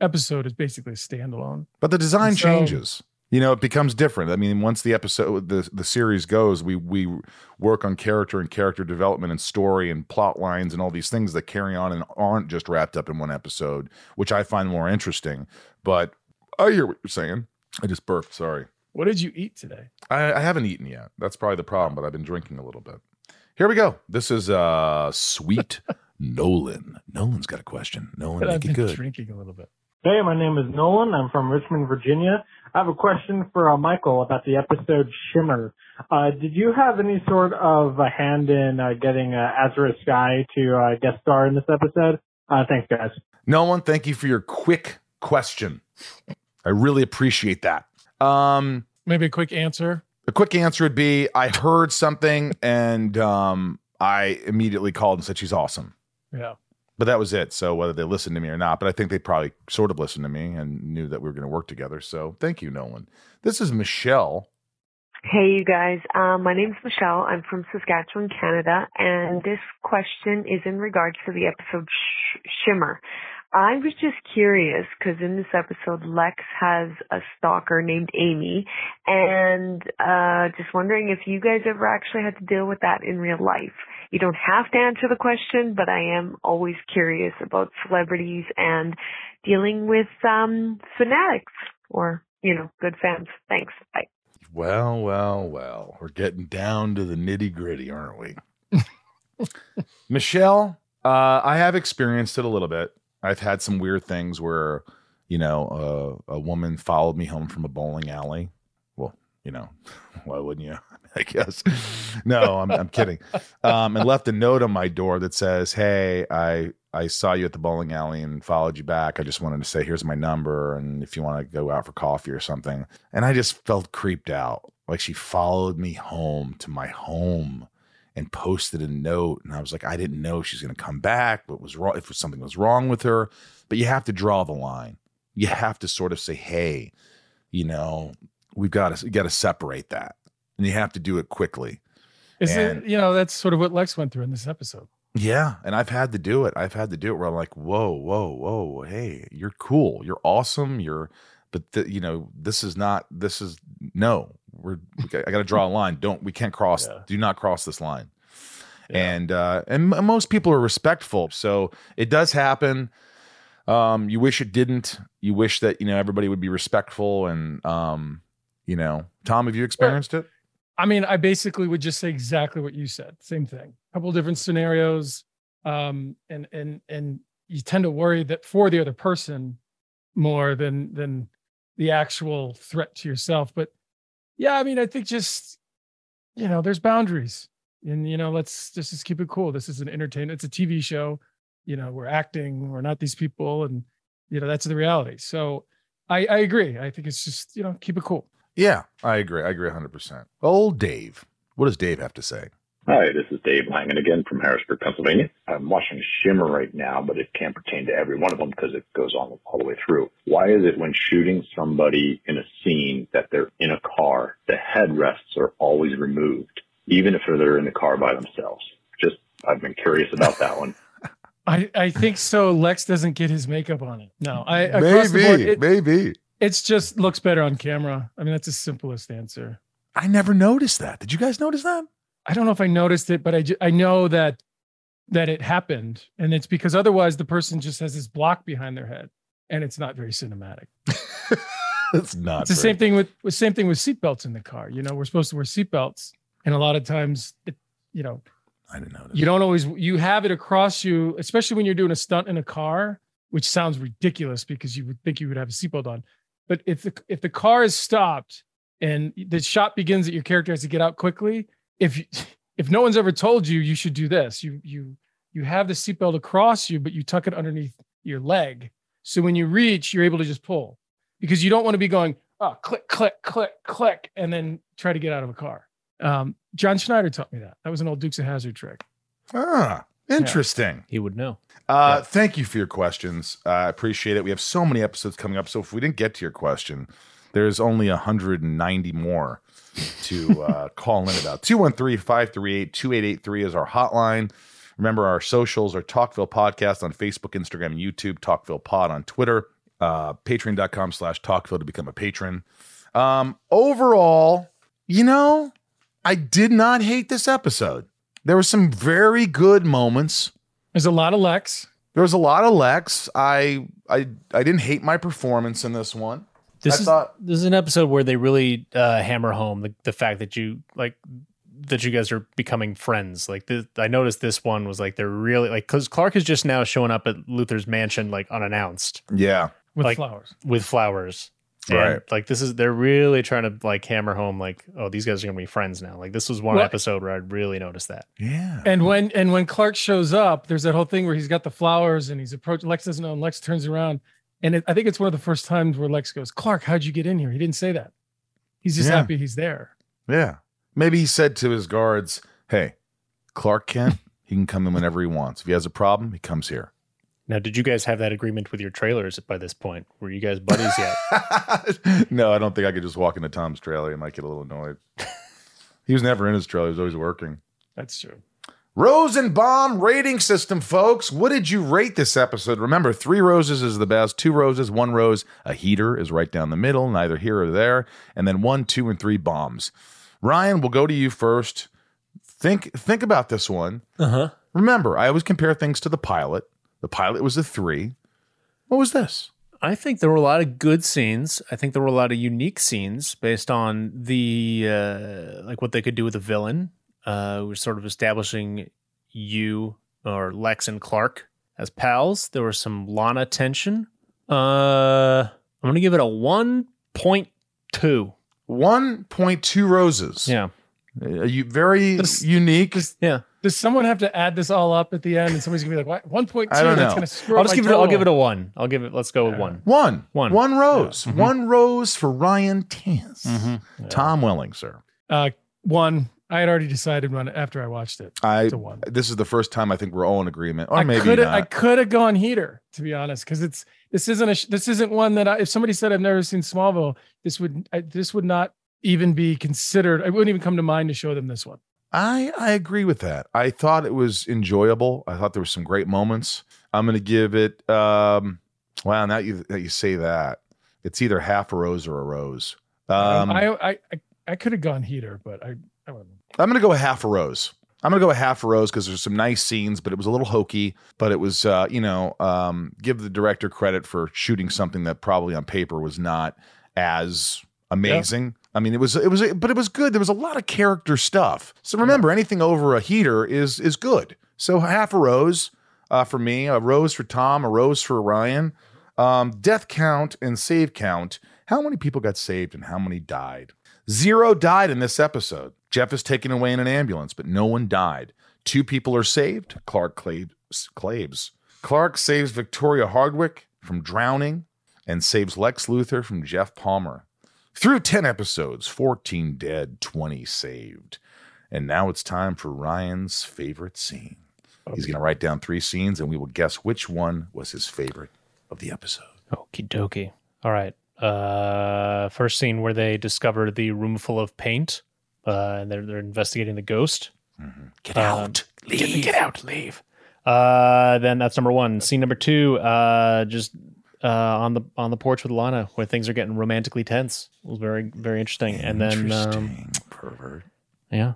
episode is basically a standalone. But the design so- changes. You know, it becomes different. I mean, once the episode, the the series goes, we we work on character and character development and story and plot lines and all these things that carry on and aren't just wrapped up in one episode, which I find more interesting. But I hear what you're saying. I just burped. Sorry. What did you eat today? I, I haven't eaten yet. That's probably the problem. But I've been drinking a little bit. Here we go. This is uh sweet Nolan. Nolan's got a question. Nolan, I've been it good. drinking a little bit. Hey, my name is Nolan. I'm from Richmond, Virginia. I have a question for uh, Michael about the episode Shimmer. Uh, did you have any sort of a hand in uh, getting uh, Azura Skye to uh, guest star in this episode? Uh, thanks, guys. Nolan, thank you for your quick question. I really appreciate that. Um, Maybe a quick answer. A quick answer would be I heard something and um, I immediately called and said she's awesome. Yeah. But that was it. So whether they listened to me or not, but I think they probably sort of listened to me and knew that we were going to work together. So thank you, Nolan. This is Michelle. Hey, you guys. Um, my name's Michelle. I'm from Saskatchewan, Canada, and this question is in regards to the episode Sh- Shimmer. I was just curious because in this episode, Lex has a stalker named Amy, and uh, just wondering if you guys ever actually had to deal with that in real life. You don't have to answer the question, but I am always curious about celebrities and dealing with um, fanatics or you know good fans. Thanks. Bye. Well, well, well. We're getting down to the nitty gritty, aren't we? Michelle, uh, I have experienced it a little bit. I've had some weird things where, you know, uh, a woman followed me home from a bowling alley. Well, you know, why wouldn't you? I guess. No, I'm, I'm kidding. Um, and left a note on my door that says, "Hey, I I saw you at the bowling alley and followed you back. I just wanted to say, here's my number, and if you want to go out for coffee or something." And I just felt creeped out, like she followed me home to my home and posted a note, and I was like, I didn't know she's going to come back. What was wrong? If something was wrong with her, but you have to draw the line. You have to sort of say, "Hey, you know, we've got to got to separate that." and you have to do it quickly. Is And- it, you know, that's sort of what Lex went through in this episode. Yeah, and I've had to do it. I've had to do it where I'm like, whoa, whoa, whoa, hey, you're cool, you're awesome, you're, but you know, this is not. This is no. We're. We I got to draw a line. Don't. We can't cross. Do not cross this line. And uh, and m- most people are respectful, so it does happen. Um, you wish it didn't. You wish that you know everybody would be respectful and um, you know, Tom, have you experienced it? I mean, I basically would just say exactly what you said. Same thing. A couple different scenarios. Um, and and and you tend to worry that for the other person more than than the actual threat to yourself. But yeah, I mean, I think just you know, there's boundaries. And you know, let's just, just keep it cool. This is an entertainment, it's a TV show. You know, we're acting, we're not these people, and you know, that's the reality. So I, I agree. I think it's just, you know, keep it cool. Yeah, I agree. I agree 100%. Old Dave. What does Dave have to say? Hi, this is Dave Langen again from Harrisburg, Pennsylvania. I'm watching Shimmer right now, but it can't pertain to every one of them because it goes on all the way through. Why is it when shooting somebody in a scene that they're in a car, the headrests are always removed, even if they're in the car by themselves? Just, I've been curious about that one. I, I think so. Lex doesn't get his makeup on it. No, I across the board, Maybe, it, maybe. it's just looks better on camera. I mean, that's the simplest answer. I never noticed that. Did you guys notice that? I don't know if I noticed it, but I I know that that it happened, and it's because otherwise the person just has this block behind their head, and it's not very cinematic. It's not. It's the same thing with with same thing with seatbelts in the car. You know, we're supposed to wear seatbelts, and a lot of times, it, you know, I didn't know. you don't always you have it across you, especially when you're doing a stunt in a car, which sounds ridiculous because you would think you would have a seatbelt on. But if the if the car is stopped and the shot begins that your character has to get out quickly, if if no one's ever told you you should do this, you you you have the seatbelt across you, but you tuck it underneath your leg. So when you reach, you're able to just pull because you don't want to be going, oh, click, click, click, click, and then try to get out of a car. Um, John Schneider taught me that. That was an old Dukes of Hazzard trick. Ah, interesting. He would know. Uh, Thank you for your questions. Uh, I appreciate it. We have so many episodes coming up. So if we didn't get to your question, there's only 190 more to uh, call in about. 213 538 2883 is our hotline. Remember, our socials are Talkville Podcast on Facebook, Instagram, and YouTube, Talkville Pod on Twitter, uh, patreon.com slash Talkville to become a patron. Um, overall, you know, I did not hate this episode. There were some very good moments. There's a lot of Lex. There was a lot of Lex. I I I didn't hate my performance in this one. This I is thought this is an episode where they really uh, hammer home the, the fact that you like that you guys are becoming friends. Like this, I noticed this one was like they're really like because Clark is just now showing up at Luthor's mansion like unannounced Yeah. With like, flowers. With flowers. And, Right. Like this is they're really trying to like hammer home like oh these guys are gonna be friends now. Like this was one Well- episode where I really noticed that. Yeah. And when and when Clark shows up, there's that whole thing where he's got the flowers and he's approaching. Lex doesn't know, and Lex turns around, and it, I think it's one of the first times where Lex goes, "Clark, how'd you get in here?" He didn't say that. He's just Yeah. happy he's there. Yeah. Maybe he said to his guards, "Hey, Clark Kent, he can come in whenever he wants. If he has a problem, he comes here." Now, did you guys have that agreement with your trailers by this point? Were you guys buddies yet? no, I don't think I could just walk into Tom's trailer. He might get a little annoyed. he was never in his trailer. He was always working. That's true. Rosenbaum rating system, folks. What did you rate this episode? Remember, three roses is the best. Two roses, one rose, a heater is right down the middle, neither here or there. And then one, two, and three bombs. Ryan, we'll go to you first. Think think about this one. Uh-huh. Remember, I always compare things to the pilot. The pilot was a three. What was this? I think there were a lot of good scenes. I think there were a lot of unique scenes based on the uh, like what they could do with a villain. Uh, we're sort of establishing you or Lex and Clark as pals. There was some Lana tension. Uh, I'm gonna give it a one point two. 1.2 roses. Yeah. Uh, you very unique. yeah. Does someone have to add this all up at the end, and somebody's gonna be like, "What? One point two? I don't That's know. gonna screw I'll just my give it. I'll give it a one. I'll give it. Let's go with one. One. One. One rose. Mm-hmm. One rose for Ryan Tance. Tom Welling, sir. Uh, one. I had already decided when after I watched it. I this is the first time I think we're all in agreement, or I maybe could I could have gone heater to be honest, because it's this isn't a this isn't one that I, if somebody said I've never seen Smallville, this would I, this would not even be considered. It wouldn't even come to mind to show them this one. I I agree with that. I thought it was enjoyable. I thought there were some great moments. I'm going to give it. um Wow, now you that you say that, it's either half a rose or a rose. Um, I I I, I could have gone heater, but I I wouldn't. I'm going to go a half a rose. I'm going to go a half a rose because there's some nice scenes, but it was a little hokey. But it was, uh, you know, um, give the director credit for shooting something that probably on paper was not as amazing. I mean, it was, it was, but it was good. There was a lot of character stuff. So remember, anything over a heater is is good. So half a rose uh, for me, a rose for Tom, a rose for Ryan. Um, death count and save count. How many people got saved and how many died? Zero died in this episode. Jeff is taken away in an ambulance, but no one died. Two people are saved. Clark Claves. Clark saves Victoria Hardwick from drowning and saves Lex Luthor from Jeff Palmer. Through 10 episodes, 14 dead, 20 saved. And now it's time for Ryan's favorite scene. He's going to write down three scenes and we will guess which one was his favorite of the episode. Okie dokie. All right. Uh, first scene where they discover the room full of paint. Uh, and they're they're investigating the ghost. Get out. Leave. Get, out. Leave. Uh, then that's number one. Scene number two. Uh, just uh on the on the porch with Lana, where things are getting romantically tense. It was very very interesting. And then um, pervert. Yeah.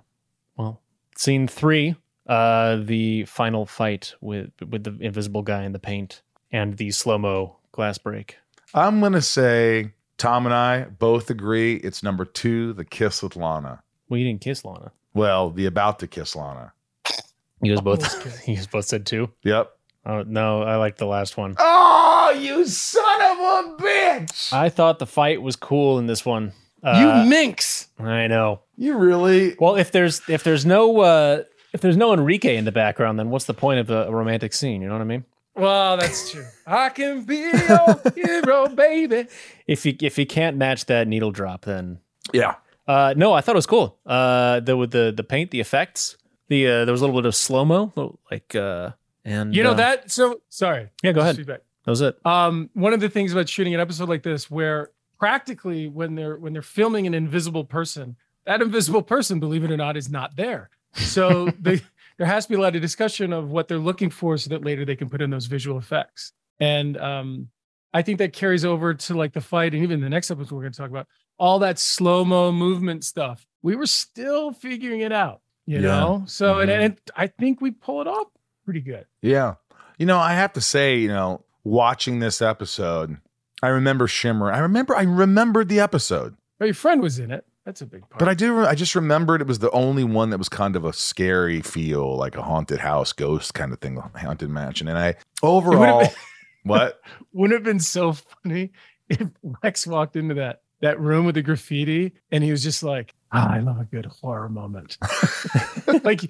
Well, scene three. Uh, the final fight with with the invisible guy in the paint and the slow mo glass break. I'm going to say Tom and I both agree it's number two, the kiss with Lana. Well, you didn't kiss Lana. Well, the about to kiss Lana. You guys both. you guys both said two. Yep. Oh no, I like the last one. Oh, you son of a bitch! I thought the fight was cool in this one. Uh, you minx. I know. You really? Well, if there's if there's no uh if there's no Enrique in the background, then what's the point of a, a romantic scene? You know what I mean? Well, that's true. I can be your hero, baby. If you if you can't match that needle drop, then Yeah. Uh no, I thought it was cool. Uh, the with the the paint, the effects, the uh, there was a little bit of slow mo, like uh, and You know uh, that. So sorry. Yeah, go ahead. Feedback. That was it. Um, one of the things about shooting an episode like this, where practically when they're when they're filming an invisible person, that invisible person, believe it or not, is not there. So they, there has to be a lot of discussion of what they're looking for, so that later they can put in those visual effects. And um, I think that carries over to like the fight, and even the next episode we're going to talk about all that slow mo movement stuff. We were still figuring it out, you Yeah. know. So and, Mhm. and I think we pull it off pretty good. Yeah. You know, I have to say, you know, watching this episode, I remember Shimmer. I remember I remembered the episode. But your friend was in it. That's a big part. But I do I just remembered it was the only one that was kind of a scary feel, like a haunted house ghost kind of thing, haunted mansion. And I overall been- what? Wouldn't have been so funny if Lex walked into that that room with the graffiti and he was just like, ah, I love a good horror moment. like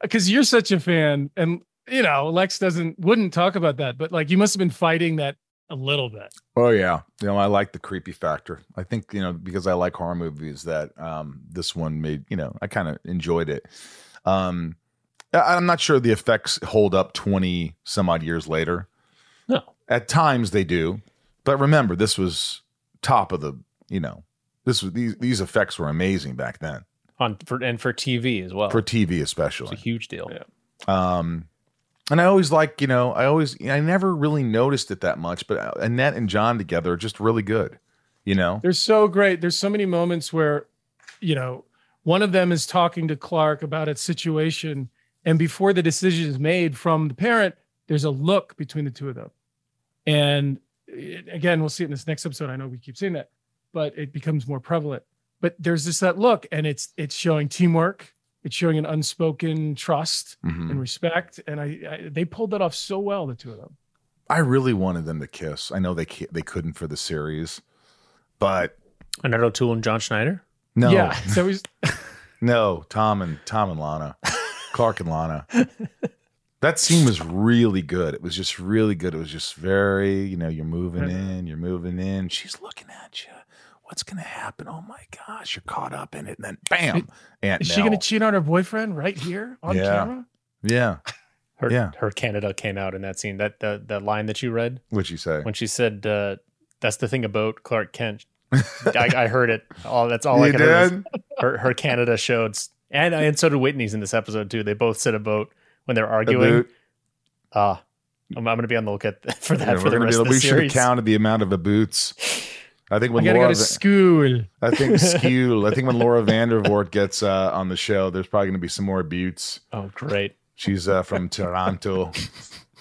because you're such a fan and you know, Lex doesn't wouldn't talk about that, but like you must have been fighting that a little bit. Oh yeah, you know I like the creepy factor. I think you know because I like horror movies that um, this one made you know I kind of enjoyed it. Um, I'm not sure the effects hold up twenty some odd years later. No, at times they do, but remember this was top of the you know this was these these effects were amazing back then on for and for TV as well. for TV especially. It's a huge deal. Um, and I always like, you know, I always, I never really noticed it that much, but Annette and John together are just really good, you know? They're so great. There's so many moments where, you know, one of them is talking to Clark about a situation, and before the decision is made from the parent, there's a look between the two of them. And it- again, we'll see it in this next episode. I know we keep saying that, but it becomes more prevalent. But there's just that look, and it's it's showing teamwork. It's showing an unspoken trust Mhm. and respect, and I, I they pulled that off so well, the two of them. I really wanted them to kiss. I know they ca- they couldn't for the series, but Annette O'Toole and John Schneider. No. Yeah. So he's No, Tom and Tom and Lana, Clark and Lana. That scene was really good. It was just really good. It was just very, you know, you're moving in, you're moving in. She's looking at you. What's gonna happen? Oh my gosh, you're caught up in it, and then bam, Aunt is she Nell. gonna cheat on her boyfriend right here on Yeah. camera? Yeah. Her, Yeah. her Canada came out in that scene. That the that line that you read What'd you say? when she said, uh, "That's the thing about Clark Kent." I, I heard it. All that's all I You could hear. Her her Canada showed, s- and and so did Whitney's in this episode too. They both said a about when they're arguing. boot. Ah, I'm, I'm going to be on the lookout for that Yeah, for we're the gonna rest be- of the we should have counted the amount of the boots. I think I when gotta Laura, go to school. I think Skule. I think when Laura Vandervoort gets uh, on the show, there's probably going to be some more buttes. Oh, great! She's uh, from Toronto.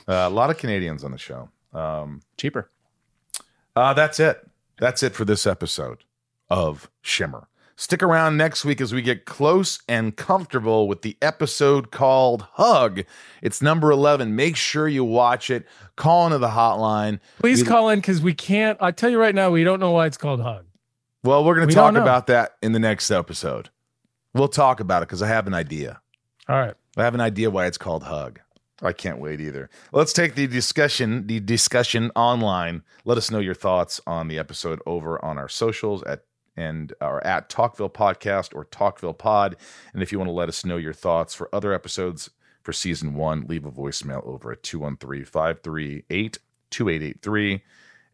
Uh, a lot of Canadians on the show. Um, Cheaper. Uh, that's it. That's it for this episode of Shimmer. Stick around next week as we get close and comfortable with the episode called Hug. It's number 11. Make sure you watch it. Call into the hotline. Please We- call in because we can't. I tell you right now, we don't know why it's called Hug. Well, we're going We to talk about that in the next episode. We'll talk about it because I have an idea. All right. I have an idea why it's called Hug. I can't wait either. Let's take the discussion, the discussion online. Let us know your thoughts on the episode over on our socials at and are at Talkville Podcast or Talkville Pod. And if you want to let us know your thoughts for other episodes for season one, leave a voicemail over at 213-538-2883.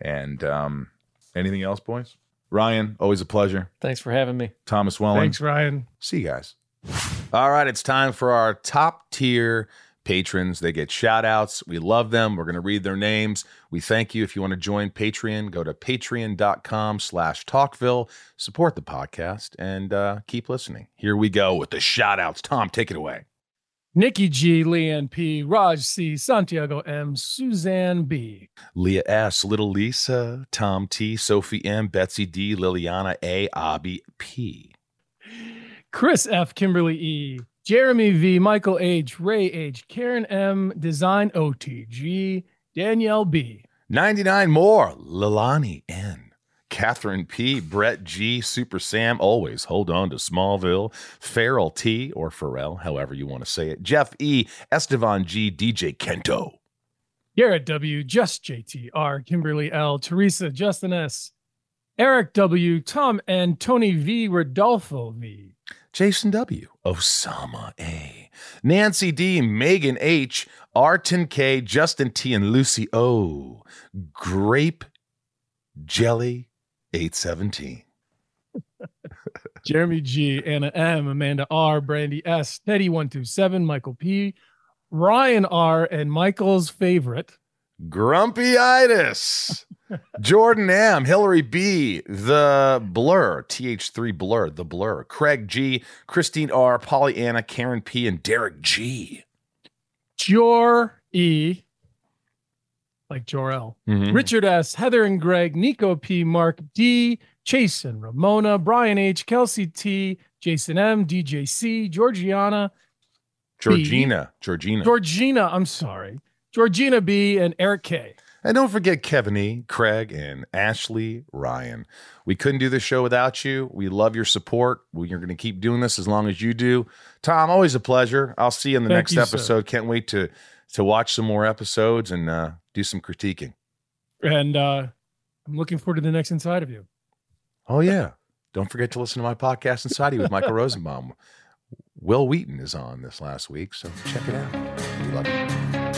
And um, anything else, boys? Ryan, always a pleasure. Thanks for having me. Thomas Welling. Thanks, Ryan. See you guys. All right, it's time for our top tier patrons. They get shout outs. We love them. We're going to read their names. We thank you. If you want to join Patreon, go to patreon.com slash talkville. Support the podcast and uh, keep listening. Here we go with the shout outs. Tom, take it away. Nikki G, Leanne P, Raj C, Santiago M, Suzanne B. Leah S, Little Lisa, Tom T, Sophie M, Betsy D, Liliana A, Abby P. Chris F, Kimberly E, Jeremy V, Michael H, Ray H, Karen M, Design OTG, Danielle B. 99 more. Lalani N. Catherine P. Brett G. Super Sam. Always hold on to Smallville. Farrell T. or Pharrell, however you want to say it. Jeff E. Estevan G. DJ Kento. Garrett W, Just JTR, Kimberly L, Teresa, Justin S, Eric W, Tom N, Tony V, Rodolfo V. Jason W. Osama A. Nancy D. Megan H. Arton K. Justin T. and Lucy O. Grape Jelly 817. Jeremy G, Anna M, Amanda R, Brandy S, Teddy127, Michael P, Ryan R, and Michael's favorite. Grumpyitis. Jordan M, Hillary B, The Blur, TH3 Blur, The Blur, Craig G, Christine R, Pollyanna, Karen P, and Derek G. Jor E, like Jor-El. Mhm. Richard S, Heather and Greg, Nico P, Mark D, Chase and Ramona, Brian H, Kelsey T, Jason M, DJ C, Georgiana, Georgina, Georgina. Georgina, I'm sorry, Georgina B, and Eric K. And don't forget Kevin E, Craig, and Ashley Ryan. We couldn't do this show without you. We love your support. We're going to keep doing this as long as you do. Tom, always a pleasure. I'll see you in the Thank next you, sir. episode. Can't wait to to watch some more episodes and uh, do some critiquing. And uh, I'm looking forward to the next Inside of You. Oh yeah. Don't forget to listen to my podcast Inside of You with Michael Rosenbaum. Wil Wheaton is on this last week, so check it out. We love you.